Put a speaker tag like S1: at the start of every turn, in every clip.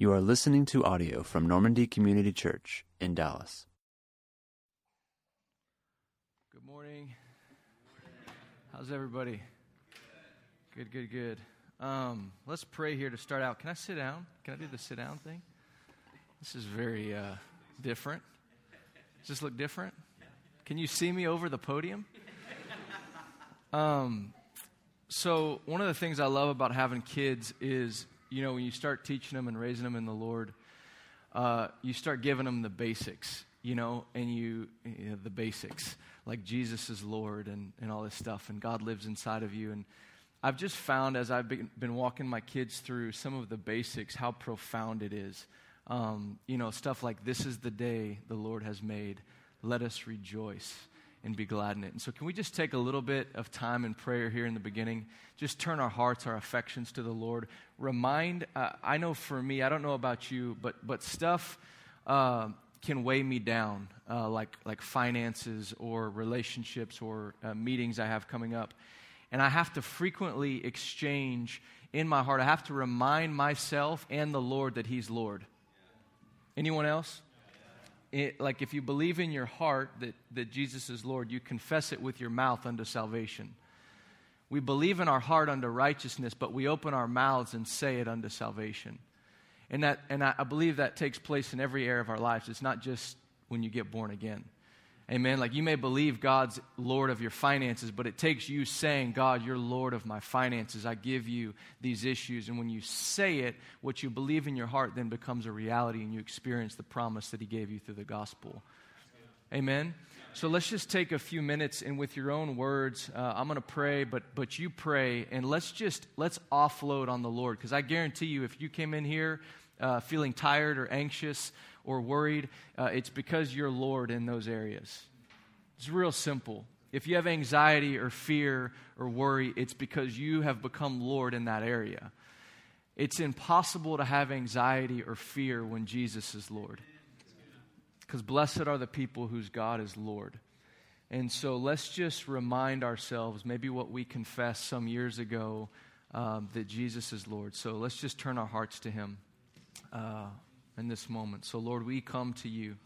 S1: You are listening to audio from Normandy Community Church in Dallas.
S2: Good morning. How's everybody? Good, good, good. Um, let's pray here to start out. Can I sit down? Can I do the sit down thing? This is very uh, different. Does this look different? Can you see me over the podium? Um, so, one of the things I love about having kids is you know, when you start teaching them and raising them in the Lord, uh, you start giving them the basics, you know, and you, you know, the basics, like Jesus is Lord and, and all this stuff, and God lives inside of you. And I've just found as I've been, been walking my kids through some of the basics how profound it is. Um, you know, stuff like, This is the day the Lord has made. Let us rejoice and be glad in it. And so, can we just take a little bit of time in prayer here in the beginning? Just turn our hearts, our affections to the Lord. Remind, uh, I know for me, I don't know about you, but, but stuff uh, can weigh me down, uh, like, like finances or relationships or uh, meetings I have coming up. And I have to frequently exchange in my heart, I have to remind myself and the Lord that He's Lord. Anyone else? it, like if you believe in your heart that, that Jesus is Lord, you confess it with your mouth unto salvation. We believe in our heart unto righteousness, but we open our mouths and say it unto salvation. And, that, and I, I believe that takes place in every area of our lives. It's not just when you get born again. Amen. Like you may believe God's Lord of your finances, but it takes you saying, God, you're Lord of my finances. I give you these issues. And when you say it, what you believe in your heart then becomes a reality and you experience the promise that He gave you through the gospel. Amen. So let's just take a few minutes and with your own words, uh, I'm going to pray, but, but you pray and let's just, let's offload on the Lord. Because I guarantee you, if you came in here uh, feeling tired or anxious, or worried, uh, it's because you're Lord in those areas. It's real simple. If you have anxiety or fear or worry, it's because you have become Lord in that area. It's impossible to have anxiety or fear when Jesus is Lord. Because blessed are the people whose God is Lord. And so let's just remind ourselves maybe what we confessed some years ago um, that Jesus is Lord. So let's just turn our hearts to Him. Uh, in this moment. So, Lord, we come to you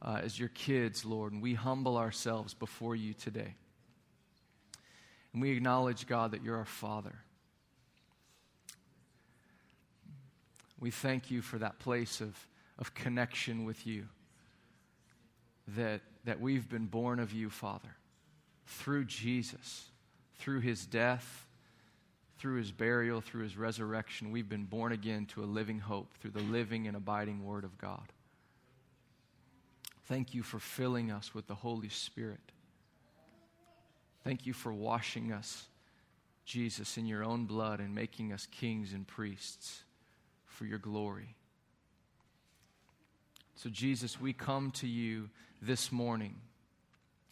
S2: uh, as your kids, Lord, and we humble ourselves before you today. And we acknowledge, God, that you're our Father. We thank you for that place of, of connection with you, that, that we've been born of you, Father, through Jesus, through his death through his burial, through his resurrection, we've been born again to a living hope through the living and abiding Word of God. Thank you for filling us with the Holy Spirit. Thank you for washing us, Jesus, in your own blood and making us kings and priests for your glory. So, Jesus, we come to you this morning.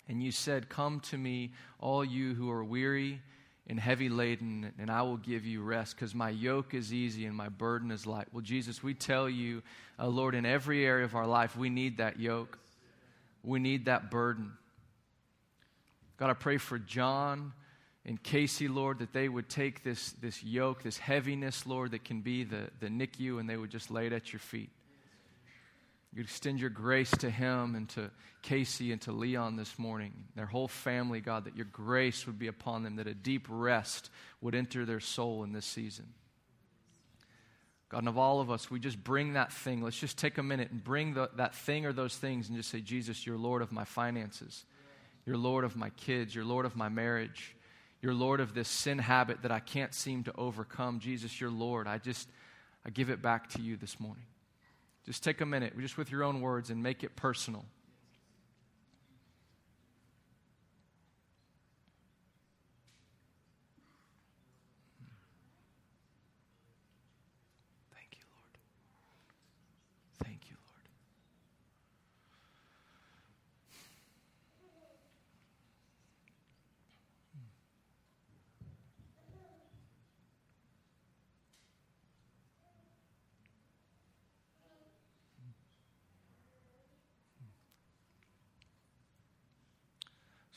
S2: And you said, Come to me, all you who are weary and heavy laden, and I will give you rest because my yoke is easy and my burden is light. Well, Jesus, we tell you, uh, Lord, in every area of our life, we need that yoke. We need that burden. God, I pray for John and Casey, Lord, that they would take this, this yoke, this heaviness, Lord, that can be the, the NICU, and they would just lay it at your feet. You extend your grace to him and to Casey and to Leon this morning, their whole family, God, that your grace would be upon them, that a deep rest would enter their soul in this season. God, and of all of us, we just bring that thing. Let's just take a minute and bring the, that thing or those things and just say, Jesus, you're Lord of my finances. You're Lord of my kids. You're Lord of my marriage. You're Lord of this sin habit that I can't seem to overcome. Jesus, you're Lord. I just, I give it back to you this morning. Just take a minute, just with your own words, and make it personal.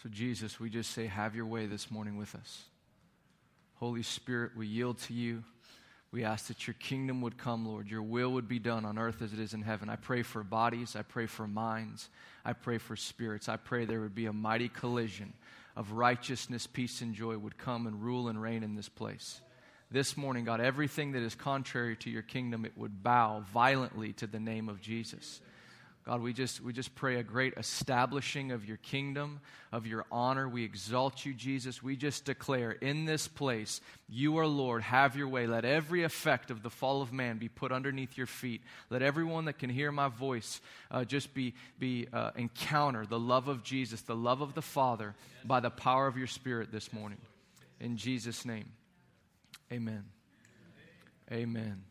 S2: So, Jesus, we just say, have your way this morning with us. Holy Spirit, we yield to you. We ask that your kingdom would come, Lord. Your will would be done on earth as it is in heaven. I pray for bodies. I pray for minds. I pray for spirits. I pray there would be a mighty collision of righteousness, peace, and joy would come and rule and reign in this place. This morning, God, everything that is contrary to your kingdom, it would bow violently to the name of Jesus. God, we just, we just pray a great establishing of your kingdom, of your honor. We exalt you, Jesus. We just declare in this place, you are Lord. Have your way. Let every effect of the fall of man be put underneath your feet. Let everyone that can hear my voice uh, just be, be uh, encounter the love of Jesus, the love of the Father by the power of your Spirit this morning. In Jesus' name, amen. Amen.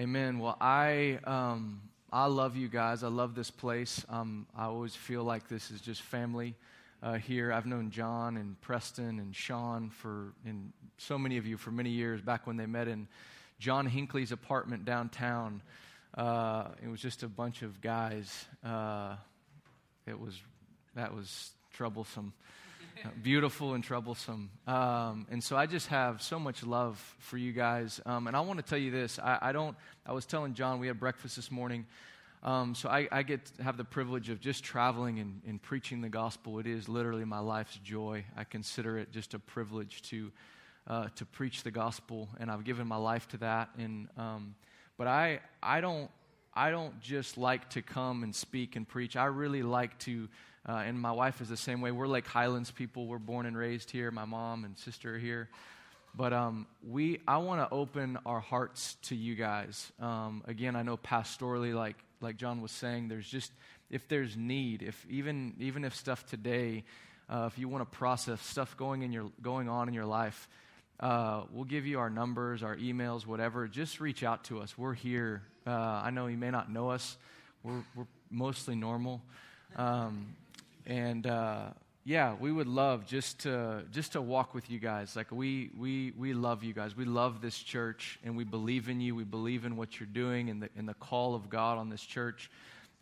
S2: Amen. Well, I. Um, I love you guys. I love this place. Um, I always feel like this is just family uh, here. I've known John and Preston and Sean for, and so many of you for many years back when they met in John Hinckley's apartment downtown. Uh, it was just a bunch of guys. Uh, it was, that was troublesome. beautiful and troublesome. Um, and so I just have so much love for you guys. Um, and I want to tell you this. I, I, don't, I was telling John, we had breakfast this morning. Um, so I, I, get to have the privilege of just traveling and, and, preaching the gospel. It is literally my life's joy. I consider it just a privilege to, uh, to preach the gospel. And I've given my life to that. And, um, but I, I don't, I don't just like to come and speak and preach. I really like to uh, and my wife is the same way. We're like Highlands people. We're born and raised here. My mom and sister are here. But um, we, I want to open our hearts to you guys. Um, again, I know pastorally, like like John was saying, there's just if there's need, if even even if stuff today, uh, if you want to process stuff going in your going on in your life, uh, we'll give you our numbers, our emails, whatever. Just reach out to us. We're here. Uh, I know you may not know us. We're we're mostly normal. Um, and uh, yeah, we would love just to just to walk with you guys. Like we we we love you guys. We love this church, and we believe in you. We believe in what you're doing and the in the call of God on this church.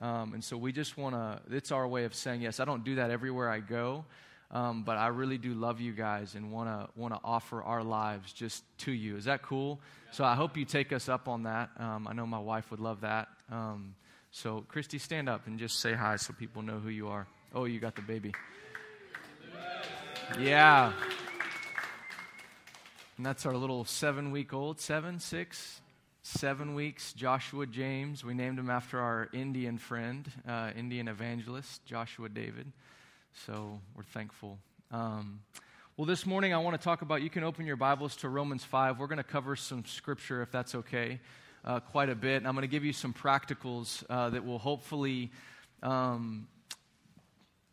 S2: Um, and so we just want to. It's our way of saying yes. I don't do that everywhere I go. Um, but I really do love you guys and want to want to offer our lives just to you. Is that cool? So I hope you take us up on that. Um, I know my wife would love that. Um, so Christy, stand up and just say hi so people know who you are. Oh, you got the baby. Yeah. And that's our little seven week old, seven, six, seven weeks, Joshua James. We named him after our Indian friend, uh, Indian evangelist, Joshua David. So we're thankful. Um, well, this morning I want to talk about, you can open your Bibles to Romans 5. We're going to cover some scripture, if that's okay, uh, quite a bit. And I'm going to give you some practicals uh, that will hopefully um,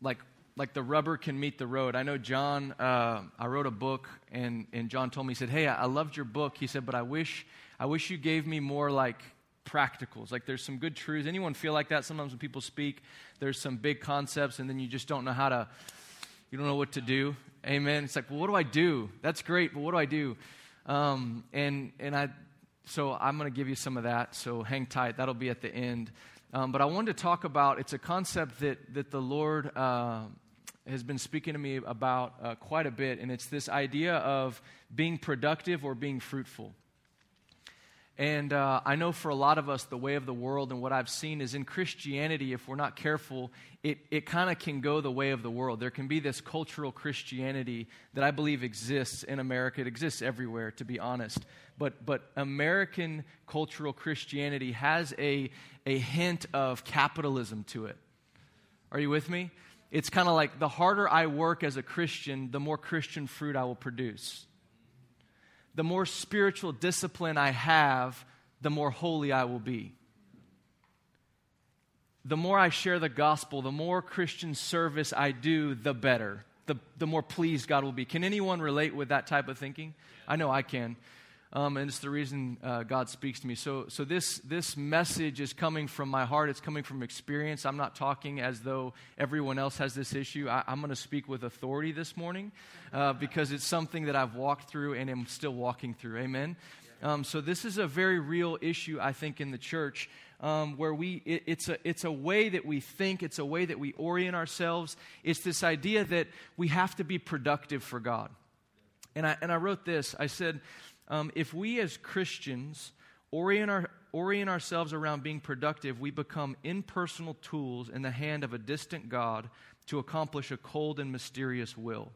S2: like like the rubber can meet the road. I know John, uh, I wrote a book, and, and John told me, he said, Hey, I, loved your book. He said, But I wish, I wish you gave me more like practicals. Like there's some good truths. Anyone feel like that? Sometimes when people speak, there's some big concepts, and then you just don't know how to, you don't know what to do. Amen. It's like, well, what do I do? That's great, but what do I do? Um, and, and I, so I'm going to give you some of that. So hang tight. That'll be at the end. Um, but I wanted to talk about it's a concept that, that the Lord uh, has been speaking to me about uh, quite a bit, and it's this idea of being productive or being fruitful. And uh, I know for a lot of us, the way of the world and what I've seen is in Christianity, if we're not careful, it, it kind of can go the way of the world. There can be this cultural Christianity that I believe exists in America. It exists everywhere, to be honest. But, but American cultural Christianity has a, a hint of capitalism to it. Are you with me? It's kind of like the harder I work as a Christian, the more Christian fruit I will produce the more spiritual discipline I have, the more holy I will be. The more I share the gospel, the more Christian service I do, the better. The, the more pleased God will be. Can anyone relate with that type of thinking? I know I can um, and it's the reason uh, God speaks to me. So, so this, this message is coming from my heart. It's coming from experience. I'm not talking as though everyone else has this issue. I, am going to speak with authority this morning uh, because it's something that I've walked through and am still walking through. Amen. Um, so this is a very real issue, I think, in the church. Um, where we it, it's a it's a way that we think it's a way that we orient ourselves it's this idea that we have to be productive for god and i and i wrote this i said um, if we as Christians orient, our, orient ourselves around being productive, we become impersonal tools in the hand of a distant God to accomplish a cold and mysterious will.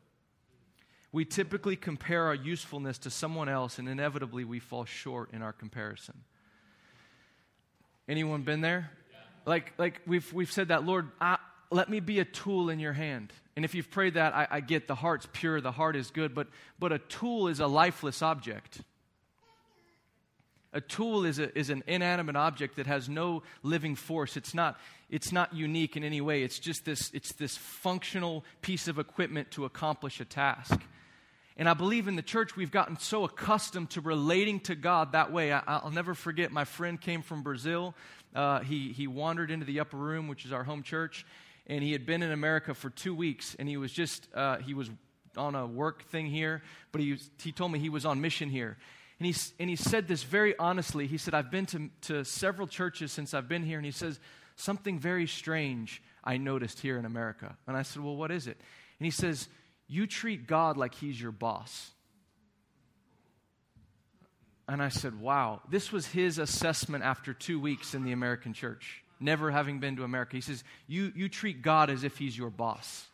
S2: We typically compare our usefulness to someone else, and inevitably we fall short in our comparison. Anyone been there? Like, like we've, we've said that, Lord, I, let me be a tool in your hand. And if you've prayed that, I, I get the heart's pure, the heart is good, but, but a tool is a lifeless object. A tool is, a, is an inanimate object that has no living force. It's not, it's not unique in any way. It's just this, it's this functional piece of equipment to accomplish a task. And I believe in the church we've gotten so accustomed to relating to God that way. I, will never forget my friend came from Brazil. Uh, he, he wandered into the upper room, which is our home church, and he had been in America for two weeks, and he was just, uh, he was on a work thing here, but he, was, he told me he was on mission here. And he, and he said this very honestly. He said, I've been to, to several churches since I've been here, and he says, something very strange I noticed here in America. And I said, Well, what is it? And he says, you treat God like he's your boss. And I said, Wow. This was his assessment after two weeks in the American church, never having been to America. He says, You, you treat God as if he's your boss,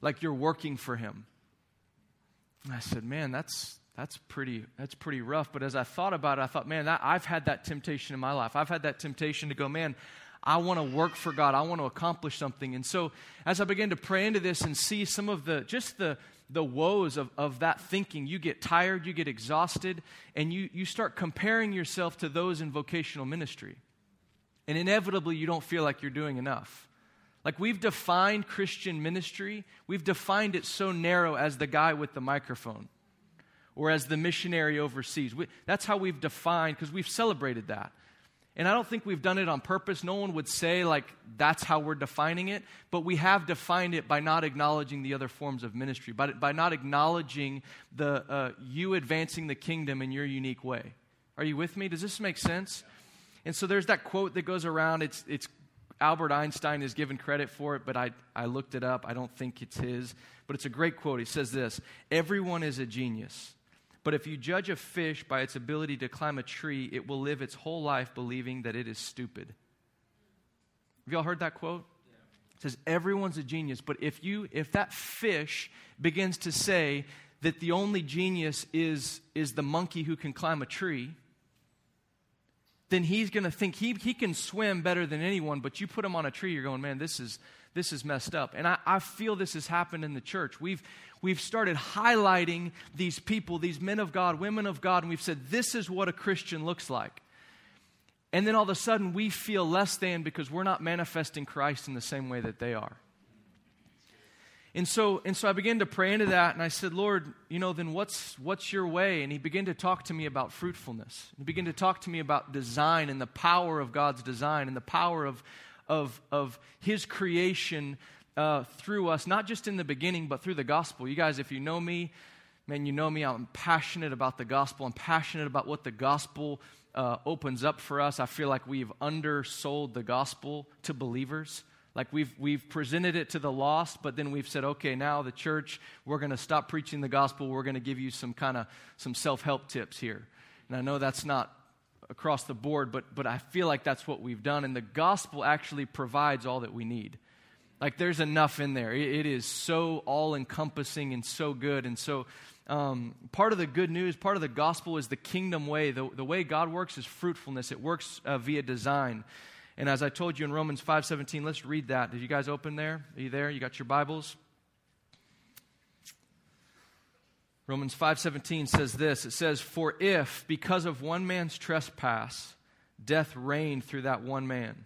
S2: like you're working for him. And I said, Man, that's, that's, pretty, that's pretty rough. But as I thought about it, I thought, Man, that, I've had that temptation in my life. I've had that temptation to go, Man, I want to work for God. I want to accomplish something. And so, as I began to pray into this and see some of the just the the woes of, of that thinking, you get tired, you get exhausted, and you, you start comparing yourself to those in vocational ministry. And inevitably, you don't feel like you're doing enough. Like we've defined Christian ministry, we've defined it so narrow as the guy with the microphone or as the missionary overseas. We, that's how we've defined, because we've celebrated that. And I don't think we've done it on purpose. No one would say, like, that's how we're defining it. But we have defined it by not acknowledging the other forms of ministry, by, by not acknowledging the, uh, you advancing the kingdom in your unique way. Are you with me? Does this make sense? And so there's that quote that goes around. It's, it's Albert Einstein is given credit for it, but I, I looked it up. I don't think it's his. But it's a great quote. He says this Everyone is a genius. But if you judge a fish by its ability to climb a tree, it will live its whole life believing that it is stupid. Have y'all heard that quote? It says everyone's a genius, but if you if that fish begins to say that the only genius is is the monkey who can climb a tree, then he's going to think he, he can swim better than anyone, but you put him on a tree, you're going, man, this is, this is messed up. And I, I feel this has happened in the church. We've, we've started highlighting these people, these men of God, women of God, and we've said, this is what a Christian looks like. And then all of a sudden, we feel less than because we're not manifesting Christ in the same way that they are. And so, and so I began to pray into that, and I said, Lord, you know, then what's, what's your way? And he began to talk to me about fruitfulness. He began to talk to me about design and the power of God's design and the power of, of, of his creation uh, through us, not just in the beginning, but through the gospel. You guys, if you know me, man, you know me, I'm passionate about the gospel. I'm passionate about what the gospel uh, opens up for us. I feel like we've undersold the gospel to believers. Like we've, we've presented it to the lost, but then we've said, okay, now the church, we're going to stop preaching the gospel. We're going to give you some kind of some self-help tips here. And I know that's not across the board, but, but I feel like that's what we've done. And the gospel actually provides all that we need. Like there's enough in there. it, it is so all encompassing and so good. And so um, part of the good news, part of the gospel is the kingdom way. The, the way God works is fruitfulness, it works uh, via design. And as I told you in Romans 5:17, let's read that. Did you guys open there? Are you there? You got your Bibles? Romans 5:17 says this. It says, "For if because of one man's trespass death reigned through that one man,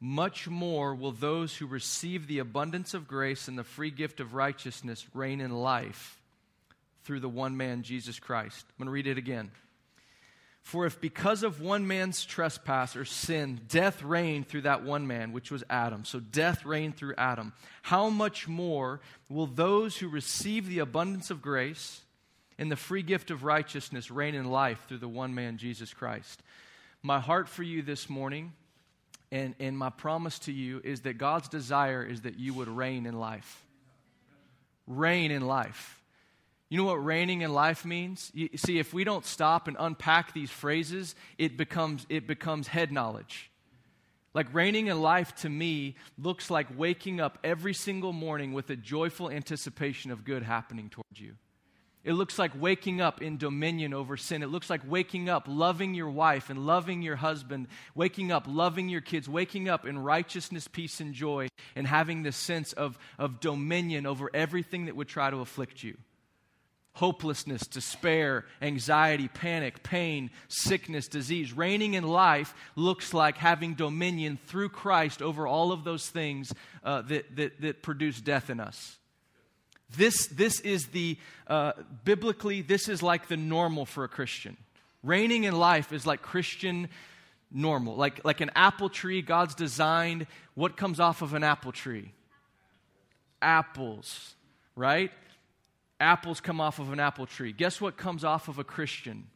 S2: much more will those who receive the abundance of grace and the free gift of righteousness reign in life through the one man Jesus Christ." I'm going to read it again. For if because of one man's trespass or sin, death reigned through that one man, which was Adam, so death reigned through Adam, how much more will those who receive the abundance of grace and the free gift of righteousness reign in life through the one man, Jesus Christ? My heart for you this morning and, and my promise to you is that God's desire is that you would reign in life. Reign in life. You know what reigning in life means? You, see, if we don't stop and unpack these phrases, it becomes, it becomes head knowledge. Like reigning in life to me looks like waking up every single morning with a joyful anticipation of good happening towards you. It looks like waking up in dominion over sin. It looks like waking up loving your wife and loving your husband, waking up loving your kids, waking up in righteousness, peace, and joy, and having this sense of, of dominion over everything that would try to afflict you hopelessness, despair, anxiety, panic, pain, sickness, disease. Reigning in life looks like having dominion through Christ over all of those things uh, that, that, that produce death in us. This, this is the, uh, biblically, this is like the normal for a Christian. Reigning in life is like Christian normal. Like, like an apple tree, God's designed what comes off of an apple tree? Apples, right? Apples come off of an apple tree. Guess what comes off of a Christian?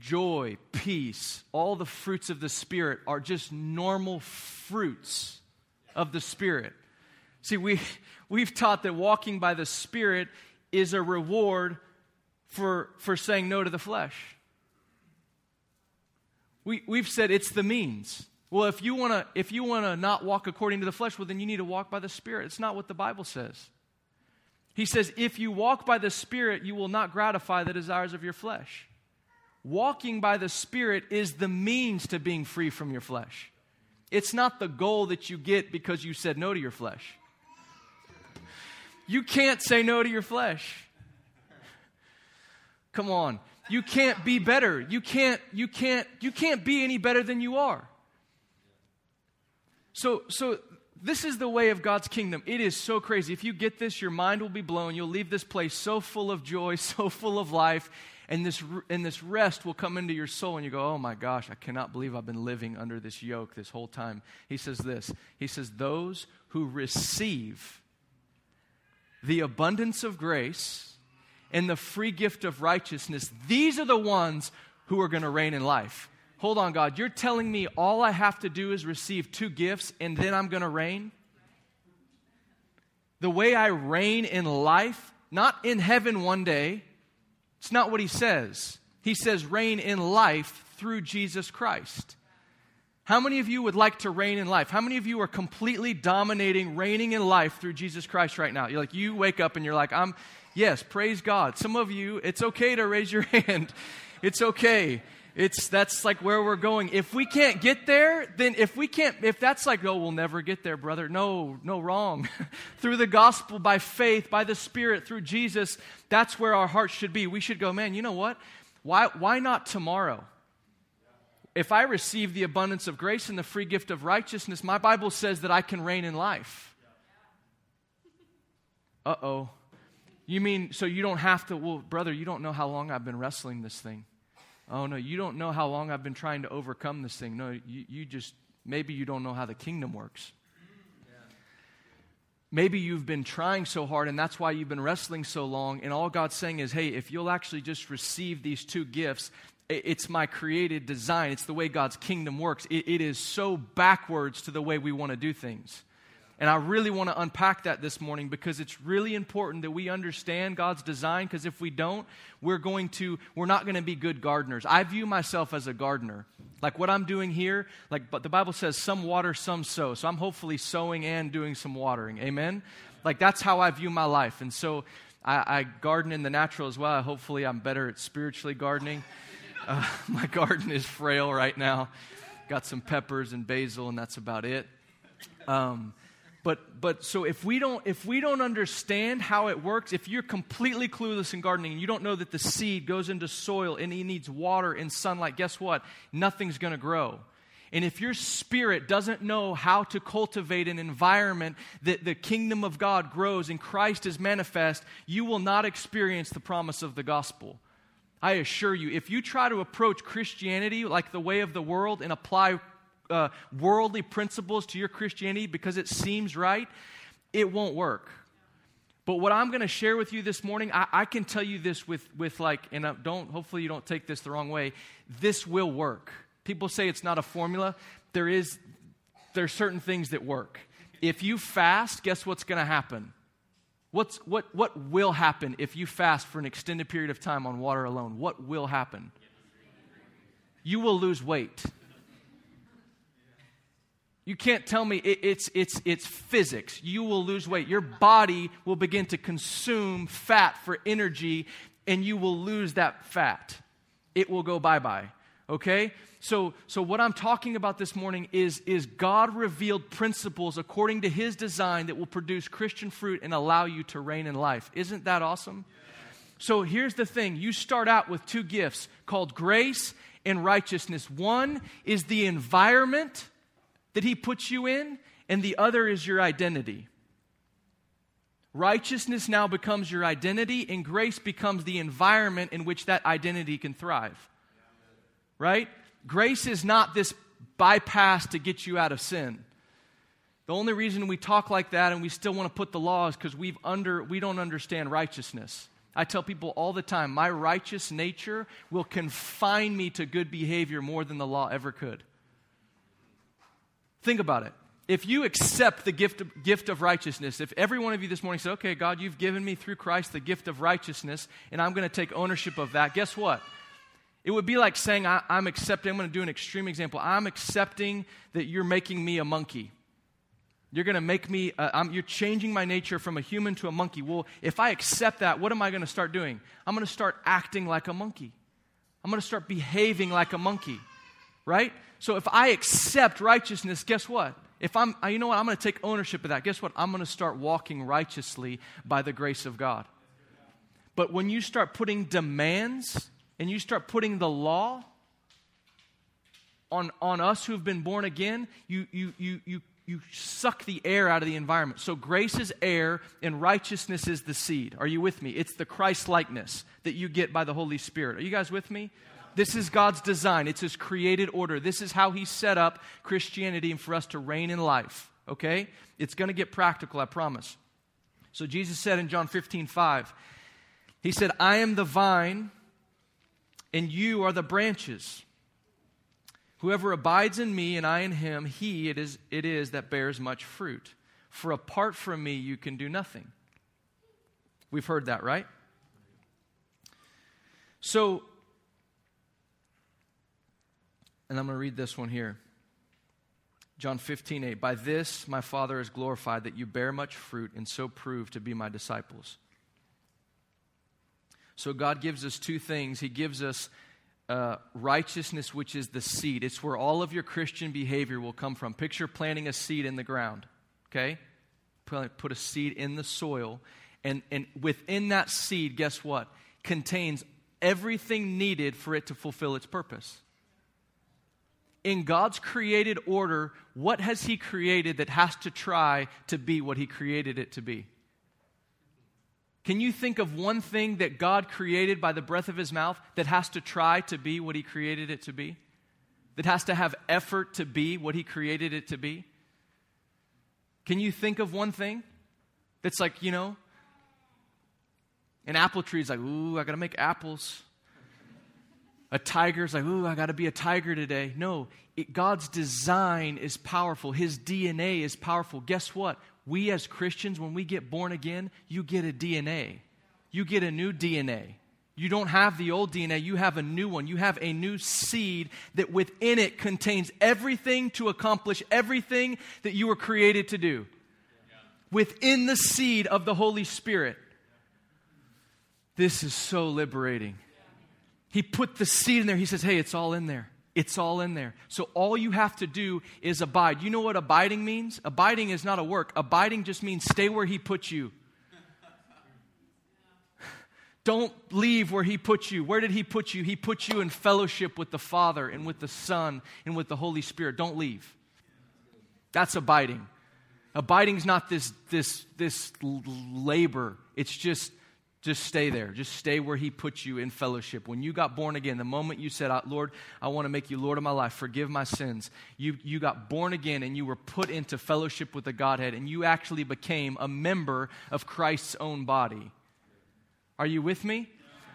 S2: Joy, peace, all the fruits of the Spirit are just normal fruits of the Spirit. See, we, we've taught that walking by the Spirit is a reward for, for saying no to the flesh. We, we've said it's the means. Well, if you want to if you want to not walk according to the flesh, well then you need to walk by the spirit. It's not what the Bible says. He says if you walk by the spirit, you will not gratify the desires of your flesh. Walking by the spirit is the means to being free from your flesh. It's not the goal that you get because you said no to your flesh. You can't say no to your flesh. Come on. You can't be better. You can't you can't you can't be any better than you are. So so this is the way of God's kingdom. It is so crazy. If you get this, your mind will be blown. You'll leave this place so full of joy, so full of life, and this, and this rest will come into your soul, and you go, Oh my gosh, I cannot believe I've been living under this yoke this whole time. He says this He says, Those who receive the abundance of grace and the free gift of righteousness, these are the ones who are going to reign in life. Hold on, God, you're telling me all I have to do is receive two gifts and then I'm going to reign? The way I reign in life, not in heaven one day, it's not what he says. He says, reign in life through Jesus Christ. How many of you would like to reign in life? How many of you are completely dominating, reigning in life through Jesus Christ right now? You're like, you wake up and you're like, I'm, yes, praise God. Some of you, it's okay to raise your hand. It's okay. It's that's like where we're going. If we can't get there, then if we can't, if that's like, oh, we'll never get there, brother. No, no, wrong. through the gospel, by faith, by the Spirit, through Jesus, that's where our hearts should be. We should go, man, you know what? Why, why not tomorrow? if I receive the abundance of grace and the free gift of righteousness, my Bible says that I can reign in life. Uh oh. You mean, so you don't have to, well, brother, you don't know how long I've been wrestling this thing. Oh, no, you don't know how long I've been trying to overcome this thing. No, you, you just, maybe you don't know how the kingdom works. Maybe you've been trying so hard and that's why you've been wrestling so long. And all God's saying is, hey, if you'll actually just receive these two gifts, it's my created design. It's the way God's kingdom works. It, it is so backwards to the way we want to do things. And I really want to unpack that this morning because it's really important that we understand God's design because if we don't, we're going to we're not going to be good gardeners. I view myself as a gardener. Like what I'm doing here, like but the Bible says some water, some sow. So I'm hopefully sowing and doing some watering. Amen. Like that's how I view my life. And so I, I garden in the natural as well. Hopefully I'm better at spiritually gardening. Uh, my garden is frail right now. Got some peppers and basil, and that's about it. Um, but but so if we don't if we don't understand how it works, if you're completely clueless in gardening and you don't know that the seed goes into soil and it needs water and sunlight, guess what? Nothing's going to grow. And if your spirit doesn't know how to cultivate an environment that the kingdom of God grows and Christ is manifest, you will not experience the promise of the gospel. I assure you, if you try to approach Christianity like the way of the world and apply uh, worldly principles to your Christianity because it seems right, it won't work. But what I'm going to share with you this morning, I, I, can tell you this with, with like, and don't, hopefully you don't take this the wrong way. This will work. People say it's not a formula. There is, there are certain things that work. If you fast, guess what's going to happen? What's, what, what will happen if you fast for an extended period of time on water alone? What will happen? You will lose weight. You can't tell me it, it's, it's, it's physics. You will lose weight. Your body will begin to consume fat for energy, and you will lose that fat. It will go bye bye. Okay? So, so what I'm talking about this morning is, is God revealed principles according to his design that will produce Christian fruit and allow you to reign in life. Isn't that awesome? So here's the thing you start out with two gifts called grace and righteousness. One is the environment that he puts you in, and the other is your identity. Righteousness now becomes your identity, and grace becomes the environment in which that identity can thrive. Right? Grace is not this bypass to get you out of sin. The only reason we talk like that and we still want to put the law is because we've under, we don't understand righteousness. I tell people all the time my righteous nature will confine me to good behavior more than the law ever could. Think about it. If you accept the gift of, gift of righteousness, if every one of you this morning said, okay, God, you've given me through Christ the gift of righteousness, and I'm going to take ownership of that, guess what? It would be like saying, I, am accepting, I'm going to do an extreme example. I'm accepting that you're making me a monkey. You're going to make me, uh, you're changing my nature from a human to a monkey. Well, if I accept that, what am I going to start doing? I'm going to start acting like a monkey. I'm going to start behaving like a monkey, right? So if I accept righteousness, guess what? If I'm, you know what, I'm going to take ownership of that. Guess what? I'm going to start walking righteously by the grace of God. But when you start putting demands and you start putting the law on, on us who've been born again, you, you, you, you, you suck the air out of the environment. So grace is air and righteousness is the seed. Are you with me? It's the Christ likeness that you get by the Holy Spirit. Are you guys with me? This is God's design. It's His created order. This is how He set up Christianity and for us to reign in life. Okay? It's going to get practical, I promise. So Jesus said in John 15, 5, He said, I am the vine and you are the branches. Whoever abides in me and I in him, he it is, it is that bears much fruit. For apart from me, you can do nothing. We've heard that, right? So, and I'm going to read this one here. John 15, 8. By this my Father is glorified that you bear much fruit and so prove to be my disciples. So God gives us two things. He gives us uh, righteousness, which is the seed. It's where all of your Christian behavior will come from. Picture planting a seed in the ground, okay? Put a seed in the soil. And, and within that seed, guess what? Contains everything needed for it to fulfill its purpose. In God's created order, what has He created that has to try to be what He created it to be? Can you think of one thing that God created by the breath of his mouth that has to try to be what he created it to be? That has to have effort to be what he created it to be? Can you think of one thing that's like, you know, an apple tree is like, ooh, I got to make apples. A tiger's like, ooh, I got to be a tiger today. No, it, God's design is powerful. His DNA is powerful. Guess what? we as Christians, when we get born again, you get a DNA. You get a new DNA. You don't have the old DNA, you have a new one. You have a new seed that within it contains everything to accomplish everything that you were created to do. Within the seed of the Holy Spirit. This is so liberating. He put the seed in there. He says, Hey, it's all in there. It's all in there. So all you have to do is abide. You know what abiding means? Abiding is not a work. Abiding just means stay where he put you. Don't leave where he put you. Where did he put you? He put you in fellowship with the Father and with the Son and with the Holy Spirit. Don't leave. That's abiding. Abiding is not this, this, this labor. It's just just stay there. Just stay where He put you in fellowship. When you got born again, the moment you said, Lord, I want to make you Lord of my life, forgive my sins, you, you got born again and you were put into fellowship with the Godhead and you actually became a member of Christ's own body. Are you with me?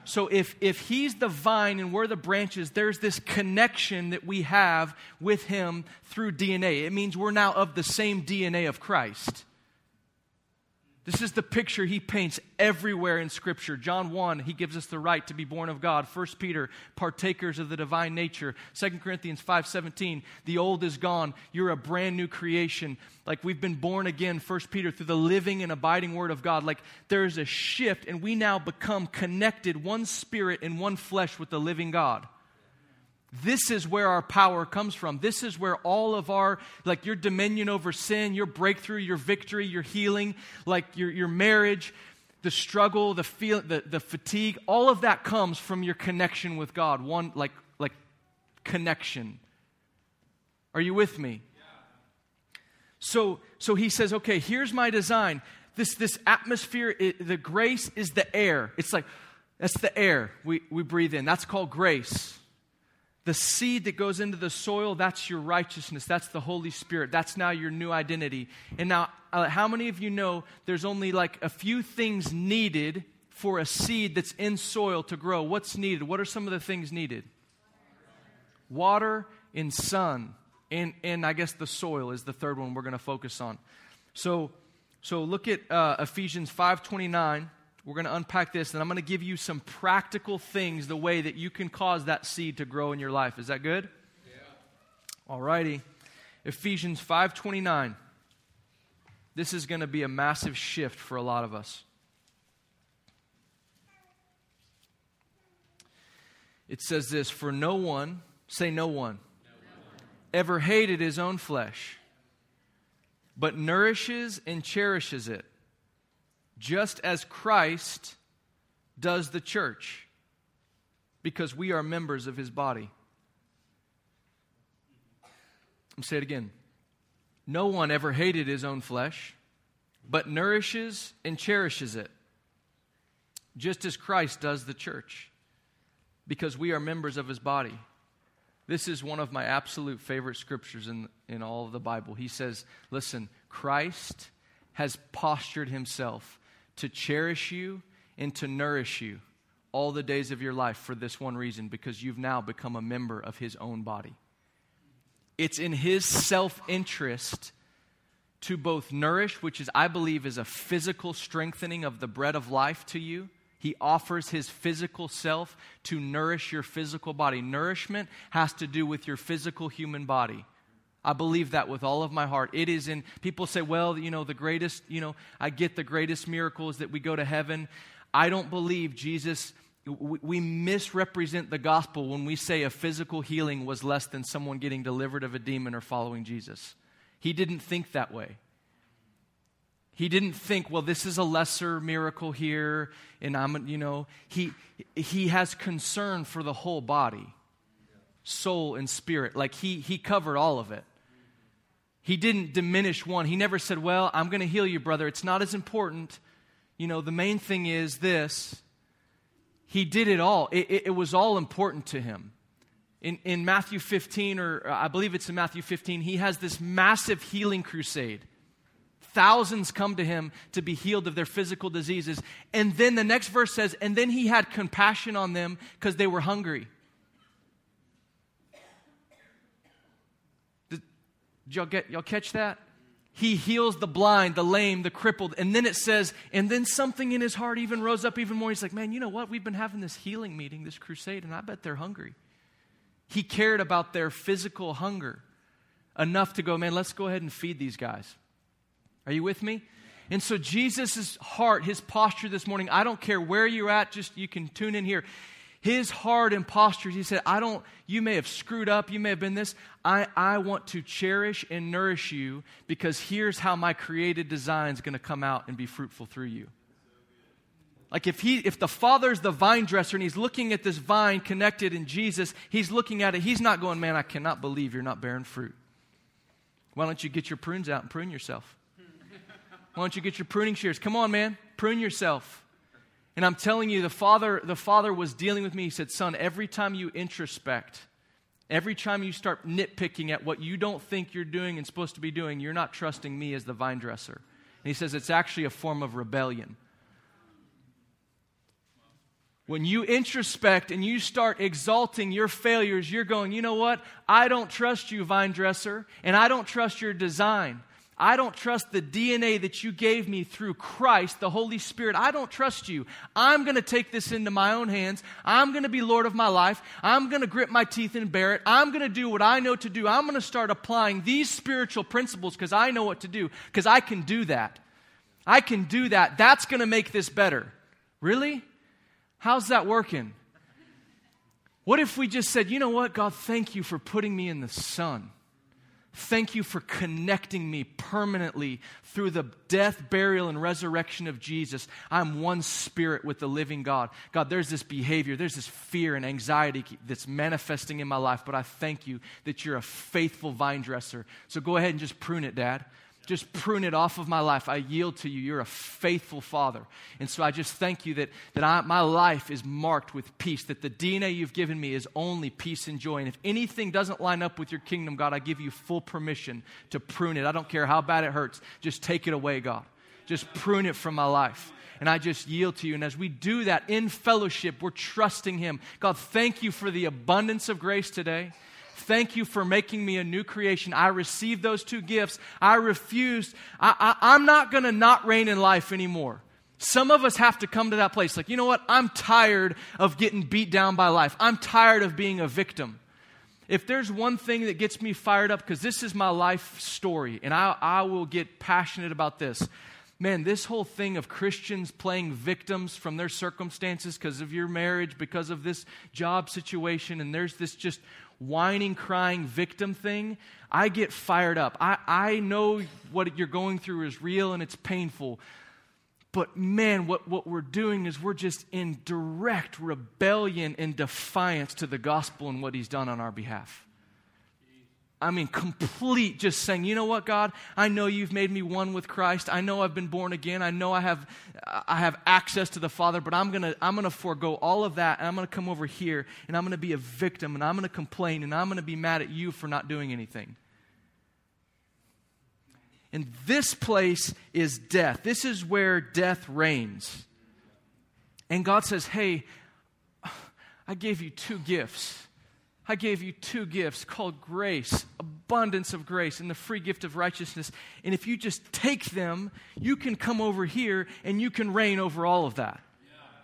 S2: So if, if He's the vine and we're the branches, there's this connection that we have with Him through DNA. It means we're now of the same DNA of Christ. This is the picture he paints everywhere in Scripture. John 1, he gives us the right to be born of God. 1 Peter, partakers of the divine nature. 2 Corinthians 5.17, the old is gone. You're a brand new creation. Like we've been born again, 1 Peter, through the living and abiding word of God. Like there is a shift, and we now become connected, one spirit and one flesh with the living God. This is where our power comes from. This is where all of our, like your dominion over sin, your breakthrough, your victory, your healing, like your, your marriage, the struggle, the feel, the, the fatigue, all of that comes from your connection with God. One, like, like connection. Are you with me? So, so he says, okay, here's my design. This, this atmosphere, it, the grace is the air. It's like, that's the air we, we breathe in. That's called grace. The seed that goes into the soil, that's your righteousness. That's the Holy Spirit. That's now your new identity. And now, uh, how many of you know there's only like a few things needed for a seed that's in soil to grow? What's needed? What are some of the things needed? Water and sun. And, and I guess the soil is the third one we're going to focus on. So, so look at uh, Ephesians 5.29. We're going to unpack this, and I'm going to give you some practical things, the way that you can cause that seed to grow in your life. Is that good? Yeah. All righty. Ephesians 5.29. This is going to be a massive shift for a lot of us. It says this For no one, say no one, no one, ever hated his own flesh, but nourishes and cherishes it just as Christ does the church, because we are members of his body. I'll say it again. No one ever hated his own flesh, but nourishes and cherishes it, just as Christ does the church, because we are members of his body. This is one of my absolute favorite scriptures in, in all of the Bible. He says, Listen, Christ has postured himself to cherish you and to nourish you all the days of your life for this one reason because you've now become a member of his own body. It's in his self interest to both nourish, which is, I believe, is a physical strengthening of the bread of life to you. He offers his physical self to nourish your physical body. Nourishment has to do with your physical human body. I believe that with all of my heart. It is in, people say, well, you know, the greatest, you know, I get the greatest miracle is that we go to heaven. I don't believe Jesus, we misrepresent the gospel when we say a physical healing was less than someone getting delivered of a demon or following Jesus. He didn't think that way. He didn't think, well, this is a lesser miracle here, and I'm, you know, he, he has concern for the whole body, soul, and spirit. Like he, he covered all of it. He didn't diminish one. He never said, Well, I'm going to heal you, brother. It's not as important. You know, the main thing is this. He did it all, it, it, it was all important to him. In, in Matthew 15, or uh, I believe it's in Matthew 15, he has this massive healing crusade. Thousands come to him to be healed of their physical diseases. And then the next verse says, And then he had compassion on them because they were hungry. Did y'all, get, y'all catch that? He heals the blind, the lame, the crippled. And then it says, and then something in his heart even rose up even more. He's like, man, you know what? We've been having this healing meeting, this crusade, and I bet they're hungry. He cared about their physical hunger enough to go, man, let's go ahead and feed these guys. Are you with me? And so Jesus' heart, his posture this morning, I don't care where you're at, just you can tune in here his heart and he said, I don't, you may have screwed up, you may have been this. I, I want to cherish and nourish you because here's how my created design is going to come out and be fruitful through you. Like if he if the father's the vine dresser and he's looking at this vine connected in Jesus, he's looking at it, he's not going, Man, I cannot believe you're not bearing fruit. Why don't you get your prunes out and prune yourself? Why don't you get your pruning shears? Come on, man, prune yourself. And I'm telling you, the father, the father was dealing with me. He said, Son, every time you introspect, every time you start nitpicking at what you don't think you're doing and supposed to be doing, you're not trusting me as the vine dresser. And he says it's actually a form of rebellion. When you introspect and you start exalting your failures, you're going, you know what? I don't trust you, vine dresser, and I don't trust your design. I don't trust the DNA that you gave me through Christ, the Holy Spirit. I don't trust you. I'm going to take this into my own hands. I'm going to be Lord of my life. I'm going to grit my teeth and bear it. I'm going to do what I know to do. I'm going to start applying these spiritual principles because I know what to do, because I can do that. I can do that. That's going to make this better. Really? How's that working? What if we just said, you know what, God, thank you for putting me in the Son? Thank you for connecting me permanently through the death, burial, and resurrection of Jesus. I'm one spirit with the living God. God, there's this behavior, there's this fear and anxiety that's manifesting in my life, but I thank you that you're a faithful vine dresser. So go ahead and just prune it, Dad just prune it off of my life. I yield to you. You're a faithful father. And so I just thank you that, that I, my life is marked with peace, that the DNA you've given me is only peace and joy. And if anything doesn't line up with your kingdom, God, I give you full permission to prune it. I don't care how bad it hurts. Just take it away, God. Just prune it from my life and I just yield to you. And as we do that in fellowship, we're trusting Him. God, thank you for the abundance of grace today. Thank you for making me a new creation. I received those two gifts. I refused. I, I, I'm not going to not reign in life anymore. Some of us have to come to that place. Like, you know what? I'm tired of getting beat down by life. I'm tired of being a victim. If there's one thing that gets me fired up, because this is my life story, and I, I will get passionate about this. Man, this whole thing of Christians playing victims from their circumstances because of your marriage, because of this job situation, and there's this just whining, crying victim thing, I get fired up. I, I know what you're going through is real and it's painful. But man, what, what we're doing is we're just in direct rebellion and defiance to the gospel and what he's done on our behalf. I mean, complete just saying, you know what, God, I know you've made me one with Christ. I know I've been born again. I know I have, I have access to the Father, but I'm going to I'm to forego all of that and I'm going to come over here and I'm going to be a victim and I'm going to complain and I'm going to be mad at you for not doing anything. And this place is death. This is where death reigns. And God says, hey, I gave you two gifts. I gave you two gifts called grace, abundance of grace, and the free gift of righteousness. And if you just take them, you can come over here and you can reign over all of that.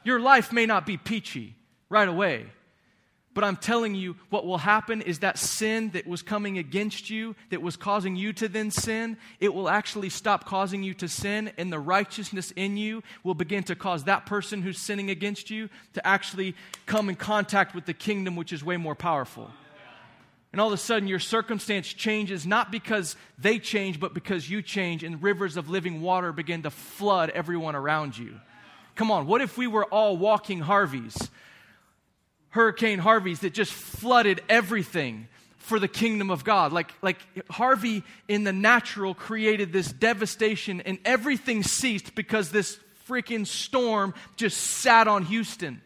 S2: Your life may not be peachy right away, but I'm telling you, what will happen is that sin that was coming against you, that was causing you to then sin, it will actually stop causing you to sin, and the righteousness in you will begin to cause that person who's sinning against you to actually come in contact with the kingdom, which is way more powerful. And all of a sudden, your circumstance changes not because they change, but because you change, and rivers of living water begin to flood everyone around you. Come on, what if we were all walking Harveys? Hurricane Harveys that just flooded everything for the kingdom of God. Like, like Harvey in the natural created this devastation and everything ceased because this freaking storm just sat on Houston.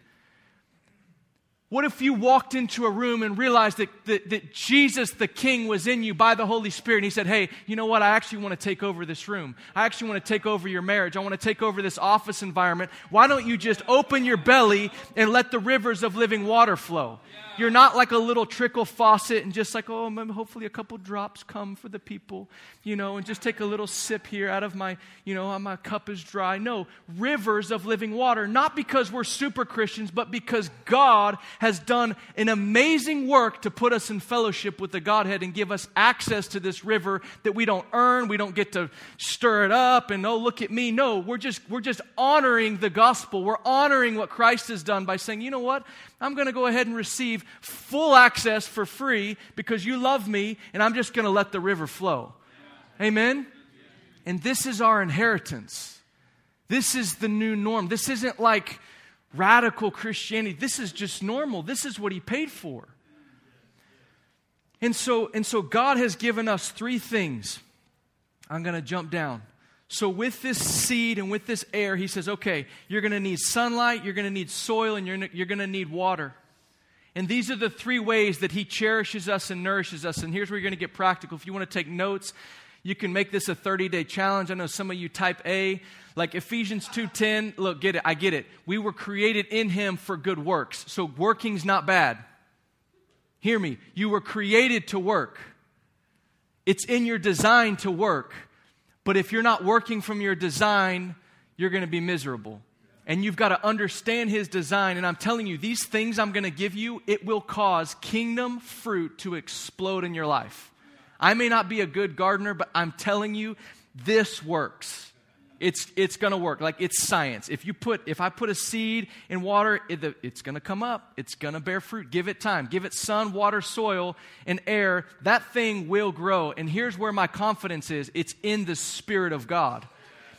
S2: What if you walked into a room and realized that, that, that, Jesus the King was in you by the Holy Spirit? And He said, Hey, you know what? I actually want to take over this room. I actually want to take over your marriage. I want to take over this office environment. Why don't you just open your belly and let the rivers of living water flow? You're not like a little trickle faucet and just like, oh, hopefully a couple drops come for the people, you know, and just take a little sip here out of my, you know, my cup is dry. No, rivers of living water, not because we're super Christians, but because God has done an amazing work to put us in fellowship with the Godhead and give us access to this river that we don't earn. We don't get to stir it up and, oh, look at me. No, we're just, we're just honoring the gospel. We're honoring what Christ has done by saying, you know what? I'm going to go ahead and receive full access for free because you love me, and I'm just going to let the river flow. Amen? And this is our inheritance. This is the new norm. This isn't like radical Christianity. This is just normal. This is what he paid for. And so, and so God has given us three things. I'm going to jump down. So, with this seed and with this air, he says, okay, you're going to need sunlight, you're going to need soil, and you're, you're going to need water. And these are the three ways that he cherishes us and nourishes us. And here's where you're going to get practical. If you want to take notes, you can make this a 30-day challenge. I know some of you type A, like Ephesians 2:10, look, get it, I get it. We were created in him for good works. So working's not bad. Hear me. You were created to work. It's in your design to work. But if you're not working from your design, you're going to be miserable. And you've got to understand his design. And I'm telling you, these things I'm going to give you, it will cause kingdom fruit to explode in your life. I may not be a good gardener, but I'm telling you, this works. It's, it's going to work. Like it's science. If you put, if I put a seed in water, it, it's going to come up. It's going to bear fruit. Give it time. Give it sun, water, soil, and air. That thing will grow. And here's where my confidence is. It's in the Spirit of God.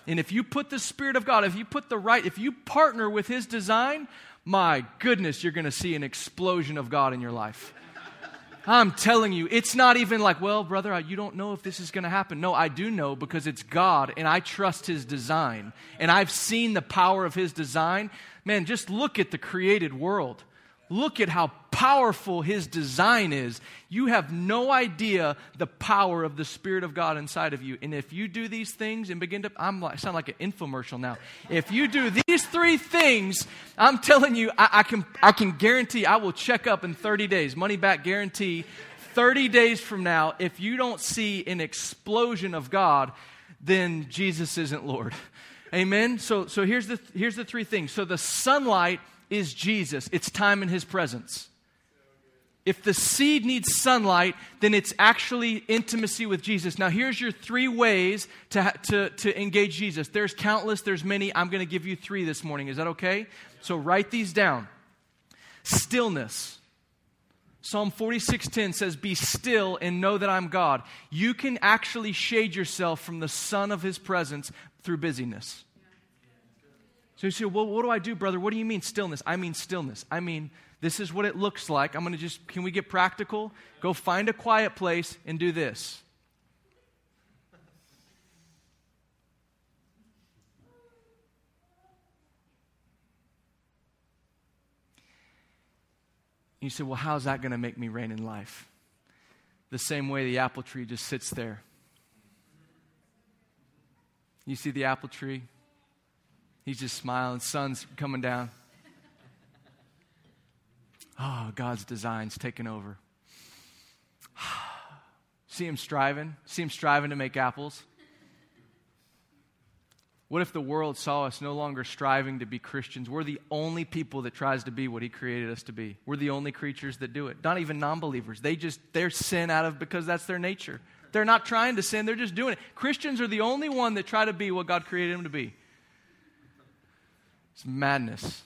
S2: And if you put the Spirit of God, if you put the right, if you partner with His design, my goodness, you're going to see an explosion of God in your life. I'm telling you, it's not even like, well, brother, you don't know if this is going to happen. No, I do know because it's God and I trust His design. And I've seen the power of His design. Man, just look at the created world. Look at how powerful his design is. You have no idea the power of the Spirit of God inside of you. And if you do these things and begin to, I'm like, I sound like an infomercial now. If you do these three things, I'm telling you, I, I can, I can guarantee I will check up in 30 days, money back guarantee. 30 days from now, if you don't see an explosion of God, then Jesus isn't Lord. Amen. So, so here's the here's the three things. So the sunlight is Jesus, it's time in His presence. If the seed needs sunlight, then it's actually intimacy with Jesus. Now, here's your three ways to, to, to engage Jesus. There's countless, there's many. I'm going to give you three this morning. Is that okay? So, write these down. Stillness. Psalm 46:10 says, "Be still and know that I'm God." You can actually shade yourself from the sun of his presence through busyness. So you say, well, what do I do, brother? What do you mean stillness? I mean stillness. I mean, this is what it looks like. I'm going to just, can we get practical? Go find a quiet place and do this. You say, well, how's that going to make me reign in life? The same way the apple tree just sits there. You see the apple tree? He's just smiling. Sun's coming down. Oh, God's design's taking over. See him striving? See him striving to make apples? What if the world saw us no longer striving to be Christians? We're the only people that tries to be what he created us to be. We're the only creatures that do it. Not even non-believers. They just they're sin out of because that's their nature. They're not trying to sin, they're just doing it. Christians are the only one that try to be what God created them to be. It's madness.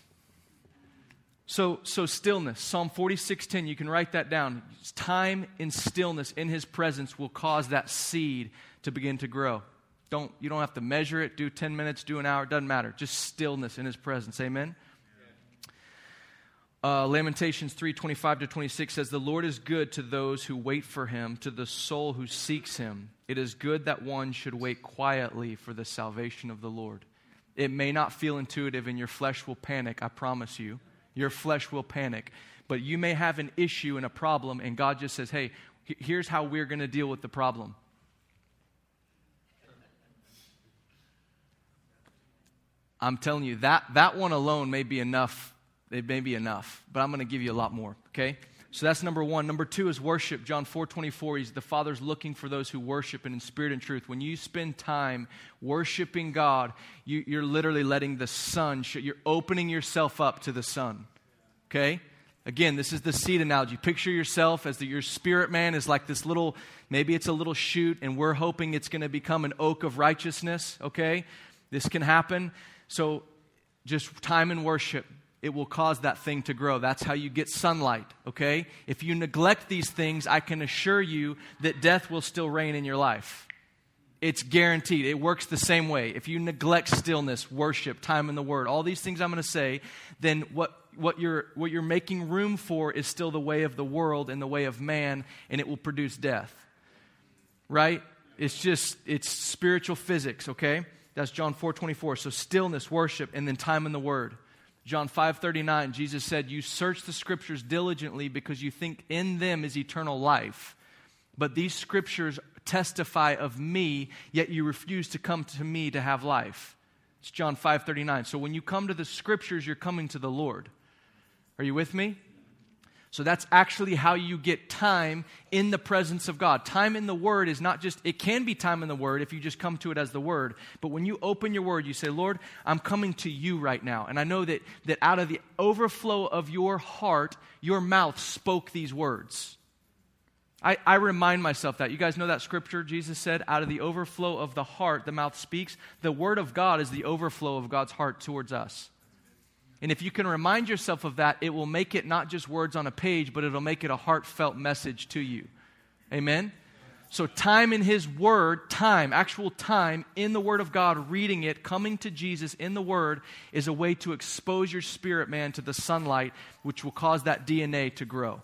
S2: So, so stillness, Psalm 46:10, you can write that down. Time in stillness in his presence will cause that seed to begin to grow. Don't, you don't have to measure it, do 10 minutes, do an hour, it doesn't matter. Just stillness in his presence. Amen. Uh, Lamentations 3.25 to 26 says, The Lord is good to those who wait for him, to the soul who seeks him. It is good that one should wait quietly for the salvation of the Lord. It may not feel intuitive and your flesh will panic, I promise you. Your flesh will panic. But you may have an issue and a problem, and God just says, hey, here's how we're going to deal with the problem. I'm telling you, that, that one alone may be enough. It may be enough, but I'm going to give you a lot more, okay? So that's number one. Number two is worship. John 4 24, he's the Father's looking for those who worship and in spirit and truth. When you spend time worshiping God, you, are literally letting the sun, you're opening yourself up to the sun. Okay? Again, this is the seed analogy. Picture yourself as the, your spirit man is like this little, maybe it's a little shoot, and we're hoping it's going to become an oak of righteousness. Okay? This can happen. So just time in worship it will cause that thing to grow. That's how you get sunlight, okay? If you neglect these things, I can assure you that death will still reign in your life. It's guaranteed. It works the same way. If you neglect stillness, worship, time in the Word, all these things I'm going to say, then what, what, you're, what you're making room for is still the way of the world and the way of man, and it will produce death. Right? It's just, it's spiritual physics, okay? That's John 4 24. So stillness, worship, and then time in the Word. John 5:39 Jesus said, "You search the scriptures diligently because you think in them is eternal life. But these scriptures testify of me, yet you refuse to come to me to have life." It's John 5:39. So when you come to the scriptures, you're coming to the Lord. Are you with me? So that's actually how you get time in the presence of God. Time in the Word is not just, it can be time in the Word if you just come to it as the Word. But when you open your Word, you say, Lord, I'm coming to you right now. And I know that, that out of the overflow of your heart, your mouth spoke these words. I, I remind myself that. You guys know that scripture? Jesus said, out of the overflow of the heart, the mouth speaks. The Word of God is the overflow of God's heart towards us. And if you can remind yourself of that, it will make it not just words on a page, but it'll make it a heartfelt message to you. Amen? So, time in His Word, time, actual time in the Word of God, reading it, coming to Jesus in the Word, is a way to expose your spirit, man, to the sunlight, which will cause that DNA to grow.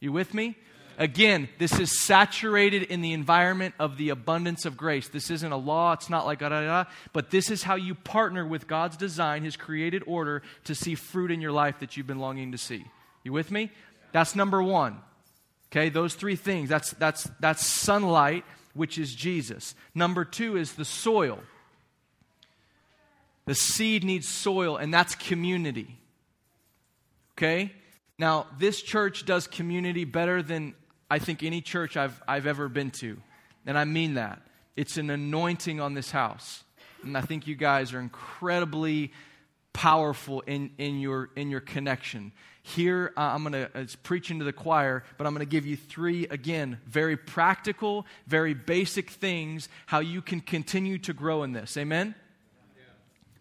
S2: You with me? Again, this is saturated in the environment of the abundance of grace. This isn't a law, it's not like da da da, but this is how you partner with God's design, His created order, to see fruit in your life that you've been longing to see. You with me? That's number one. Okay, those three things. That's, that's, that's sunlight, which is Jesus. Number two is the soil. The seed needs soil, and that's community. Okay? Now, this church does community better than I think, any church I've, I've ever been to. And I mean that. It's an anointing on this house. And I think you guys are incredibly powerful in, in, your, in your connection. Here, uh, I'm going to, it's preaching to the choir, but I'm going to give you three, again, very practical, very basic things how you can continue to grow in this. Amen?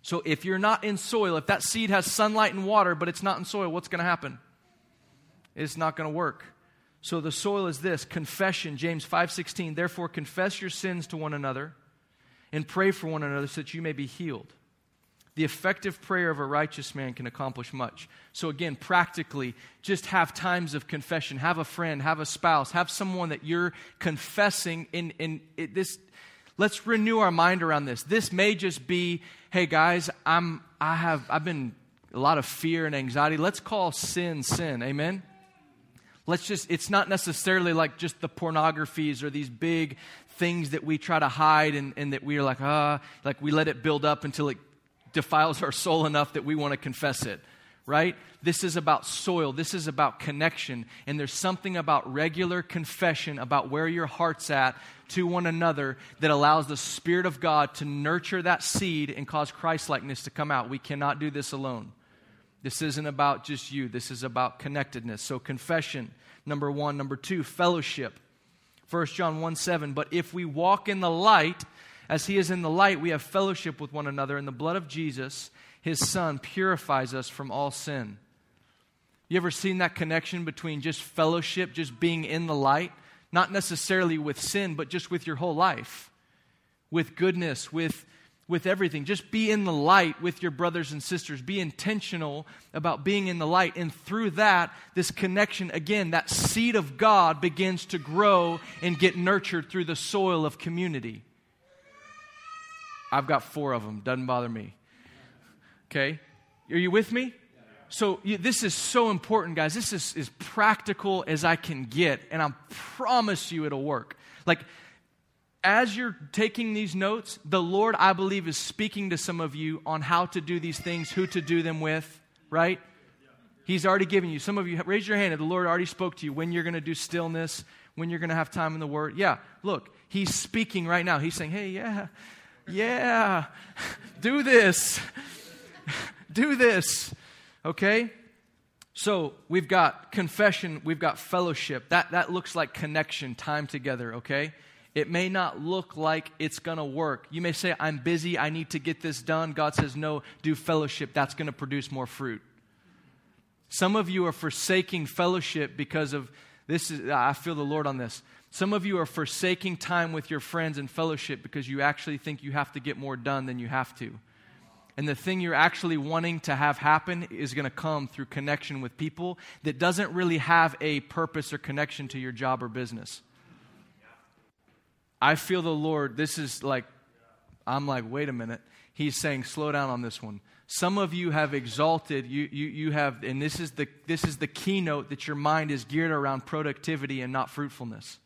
S2: So if you're not in soil, if that seed has sunlight and water, but it's not in soil, what's going to happen? It's not going to work. So the soil is this confession, James 5:16, therefore confess your sins to one another and pray for one another so that you may be healed. The effective prayer of a righteous man can accomplish much. So, again, practically, just have times of confession. Have a friend, have a spouse, have someone that you're confessing in, in it, this. Let's renew our mind around this. This may just be, hey guys, I'm, I have, I've been a lot of fear and anxiety. Let's call sin sin. Amen? Let's just, it's not necessarily like just the pornographies or these big things that we try to hide and, and that we are like, ah, like we let it build up until it defiles our soul enough that we want to confess it, right? This is about soil. This is about connection. And there's something about regular confession about where your heart's at to one another that allows the Spirit of God to nurture that seed and cause Christlikeness to come out. We cannot do this alone. This isn't about just you, this is about connectedness. So, confession, number one. Number two, fellowship. 1 John 1 7. But if we walk in the light, as he is in the light, we have fellowship with one another, and the blood of Jesus, his son, purifies us from all sin. You ever seen that connection between just fellowship, just being in the light? Not necessarily with sin, but just with your whole life, with goodness, with with everything. Just be in the light with your brothers and sisters. Be intentional about being in the light. And through that, this connection, again, that seed of God begins to grow and get nurtured through the soil of community. I've got four of them. Doesn't bother me. Okay? Are you with me? So, you, this is so important, guys. This is as practical as I can get, and I promise you it'll work. Like, as you're taking these notes, the Lord, I believe, is speaking to some of you on how to do these things, who to do them with, right? He's already given you. Some of you, raise your hand if the Lord already spoke to you when you're going to do stillness, when you're going to have time in the Word. Yeah, look, He's speaking right now. He's saying, hey, yeah, yeah, do this. do this. Okay? So we've got confession, we've got fellowship. That, that looks like connection, time together, okay? It may not look like it's going to work. You may say, I'm busy, I need to get this done. God says, No, do fellowship. That's going to produce more fruit. Some of you are forsaking fellowship because of this. Is, I feel the Lord on this. Some of you are forsaking time with your friends and fellowship because you actually think you have to get more done than you have to. And the thing you're actually wanting to have happen is going to come through connection with people that doesn't really have a purpose or connection to your job or business. I feel the Lord, this is like, I'm like, wait a minute. He's saying, slow down on this one. Some of you have exalted, you, you, you have, and this is, the, this is the keynote that your mind is geared around productivity and not fruitfulness.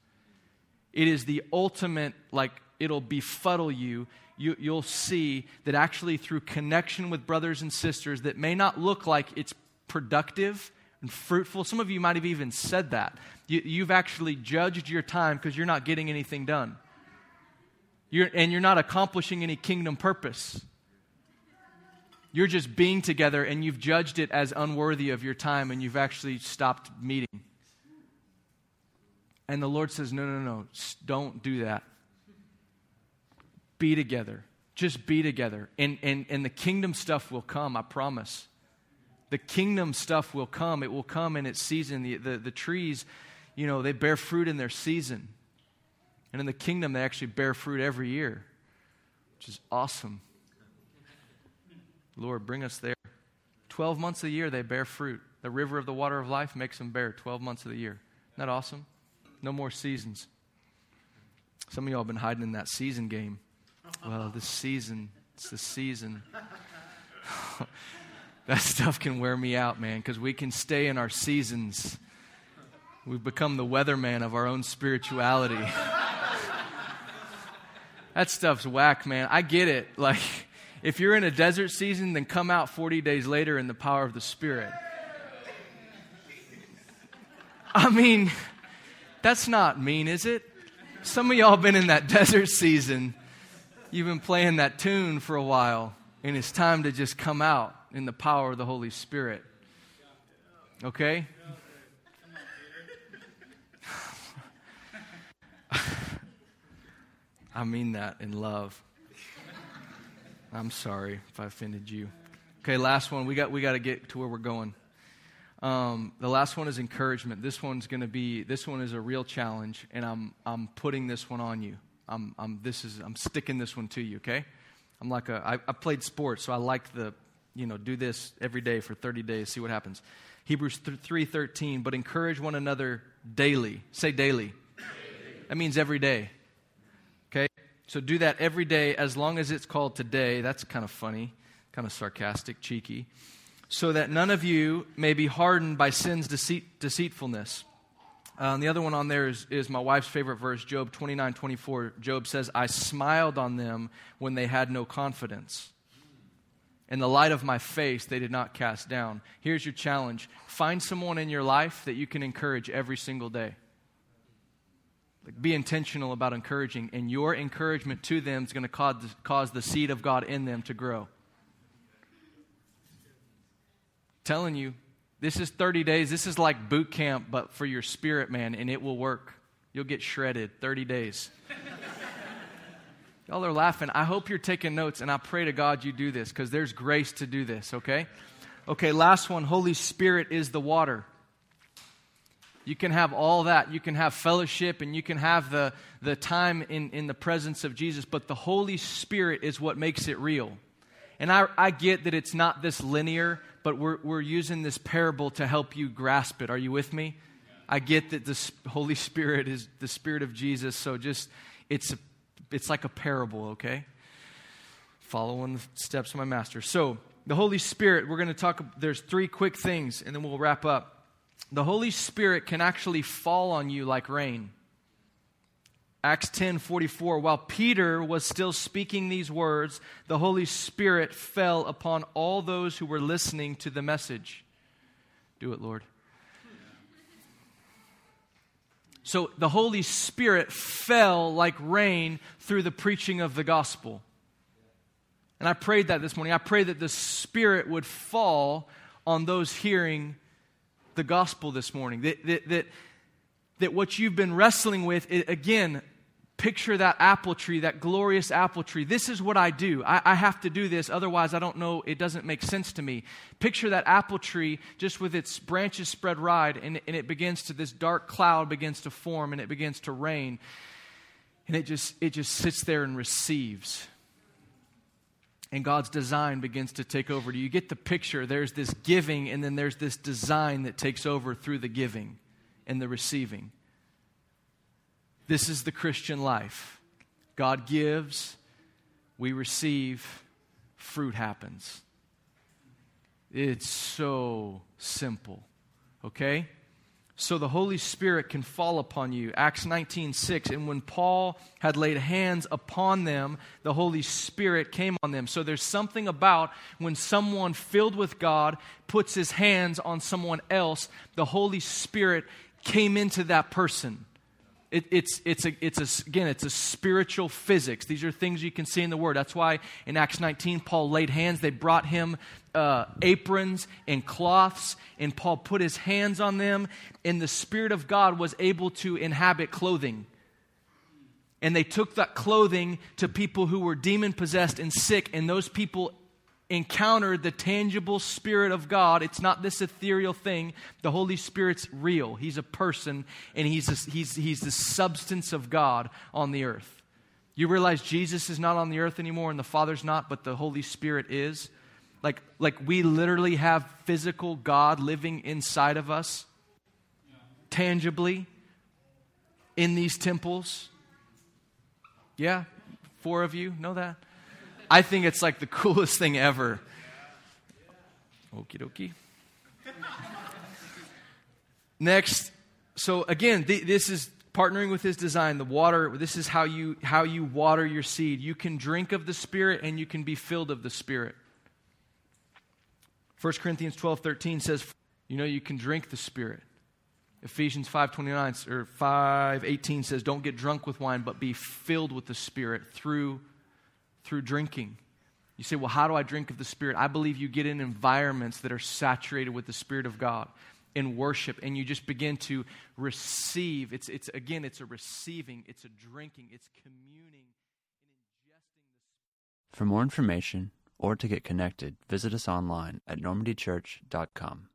S2: It is the ultimate, like, it'll befuddle you. you. You'll see that actually through connection with brothers and sisters that may not look like it's productive and fruitful. Some of you might have even said that. You, have actually judged your time because you're not getting anything done. You're, and you're not accomplishing any kingdom purpose. You're just being together and you've judged it as unworthy of your time and you've actually stopped meeting. And the Lord says, No, no, no, don't do that. Be together. Just be together. And, and, and the kingdom stuff will come, I promise. The kingdom stuff will come. It will come in its season. The, the, the trees, you know, they bear fruit in their season. And in the kingdom, they actually bear fruit every year, which is awesome. Lord, bring us there. 12 months a year, they bear fruit. The river of the water of life makes them bear 12 months of the year. Isn't that awesome? No more seasons. Some of y'all have been hiding in that season game. Well, this season, it's the season. that stuff can wear me out, man, because we can stay in our seasons. We've become the weatherman of our own spirituality. that stuff's whack, man. I get it. Like, if you're in a desert season, then come out 40 days later in the power of the Spirit. I mean, that's not mean, is it? Some of y'all been in that desert season. You've been playing that tune for a while, and it's time to just come out in the power of the Holy Spirit. Okay? I mean that in love. I'm sorry if I offended you. Okay, last one. We got we got to get to where we're going. Um, the last one is encouragement. This one's going to be. This one is a real challenge, and I'm I'm putting this one on you. I'm I'm this is I'm sticking this one to you. Okay, I'm like a I, I played sports, so I like the you know do this every day for 30 days, see what happens. Hebrews three thirteen. But encourage one another daily. Say daily. daily. That means every day. So do that every day as long as it's called today. That's kind of funny, kind of sarcastic, cheeky. So that none of you may be hardened by sin's deceit, deceitfulness. Uh, and the other one on there is, is my wife's favorite verse, Job 29 24. Job says, I smiled on them when they had no confidence. In the light of my face, they did not cast down. Here's your challenge find someone in your life that you can encourage every single day. Be intentional about encouraging, and your encouragement to them is going to cause, cause the seed of God in them to grow. Telling you, this is 30 days. This is like boot camp, but for your spirit, man, and it will work. You'll get shredded 30 days. Y'all are laughing. I hope you're taking notes, and I pray to God you do this because there's grace to do this, okay? Okay, last one Holy Spirit is the water. You can have all that. You can have fellowship and you can have the, the time in, in the presence of Jesus, but the Holy Spirit is what makes it real. And I, I get that it's not this linear, but we're, we're using this parable to help you grasp it. Are you with me? I get that the Holy Spirit is the Spirit of Jesus, so just, it's, a, it's like a parable, okay? Following the steps of my master. So, the Holy Spirit, we're going to talk, there's three quick things, and then we'll wrap up the Holy Spirit can actually fall on you like rain. Acts 10 44, while Peter was still speaking these words, the Holy Spirit fell upon all those who were listening to the message. Do it, Lord. So the Holy Spirit fell like rain through the preaching of the gospel. And I prayed that this morning. I pray that the Spirit would fall on those hearing the gospel this morning. That, that, that, that what you've been wrestling with, it, again, picture that apple tree, that glorious apple tree. This is what I do. I, I, have to do this, otherwise, I don't know, it doesn't make sense to me. Picture that apple tree just with its branches spread wide, and, and it begins to, this dark cloud begins to form, and it begins to rain. And it just, it just sits there and receives and God's design begins to take over. Do you get the picture? There's this giving, and then there's this design that takes over through the giving and the receiving. This is the Christian life. God gives, we receive, fruit happens. It's so simple, okay? So the Holy Spirit can fall upon you. Acts 19 6. And when Paul had laid hands upon them, the Holy Spirit came on them. So there's something about when someone filled with God puts his hands on someone else, the Holy Spirit came into that person. It, it's, it's, a, it's a, again, it's a spiritual physics. These are things you can see in the Word. That's why in Acts 19, Paul laid hands. They brought him uh, aprons and cloths, and Paul put his hands on them, and the Spirit of God was able to inhabit clothing. And they took that clothing to people who were demon possessed and sick, and those people encountered the tangible Spirit of God. It's not this ethereal thing. The Holy Spirit's real. He's a person, and he's, a, he's, he's the substance of God on the earth. You realize Jesus is not on the earth anymore, and the Father's not, but the Holy Spirit is? Like, like we literally have physical God living inside of us, tangibly, in these temples. Yeah, four of you know that? I think it's like the coolest thing ever. Okie dokie. Next, so again, th- this is partnering with his design the water this is how you how you water your seed you can drink of the spirit and you can be filled of the spirit 1 corinthians 12 13 says you know you can drink the spirit ephesians 5 29 or 5 18 says don't get drunk with wine but be filled with the spirit through through drinking. You say, well, how do I drink of the Spirit? I believe you get in environments that are saturated with the Spirit of God in worship, and you just begin to receive. It's, it's again, it's a receiving, it's a drinking, it's communing and ingesting.
S1: For more information or to get connected, visit us online at normandychurch.com.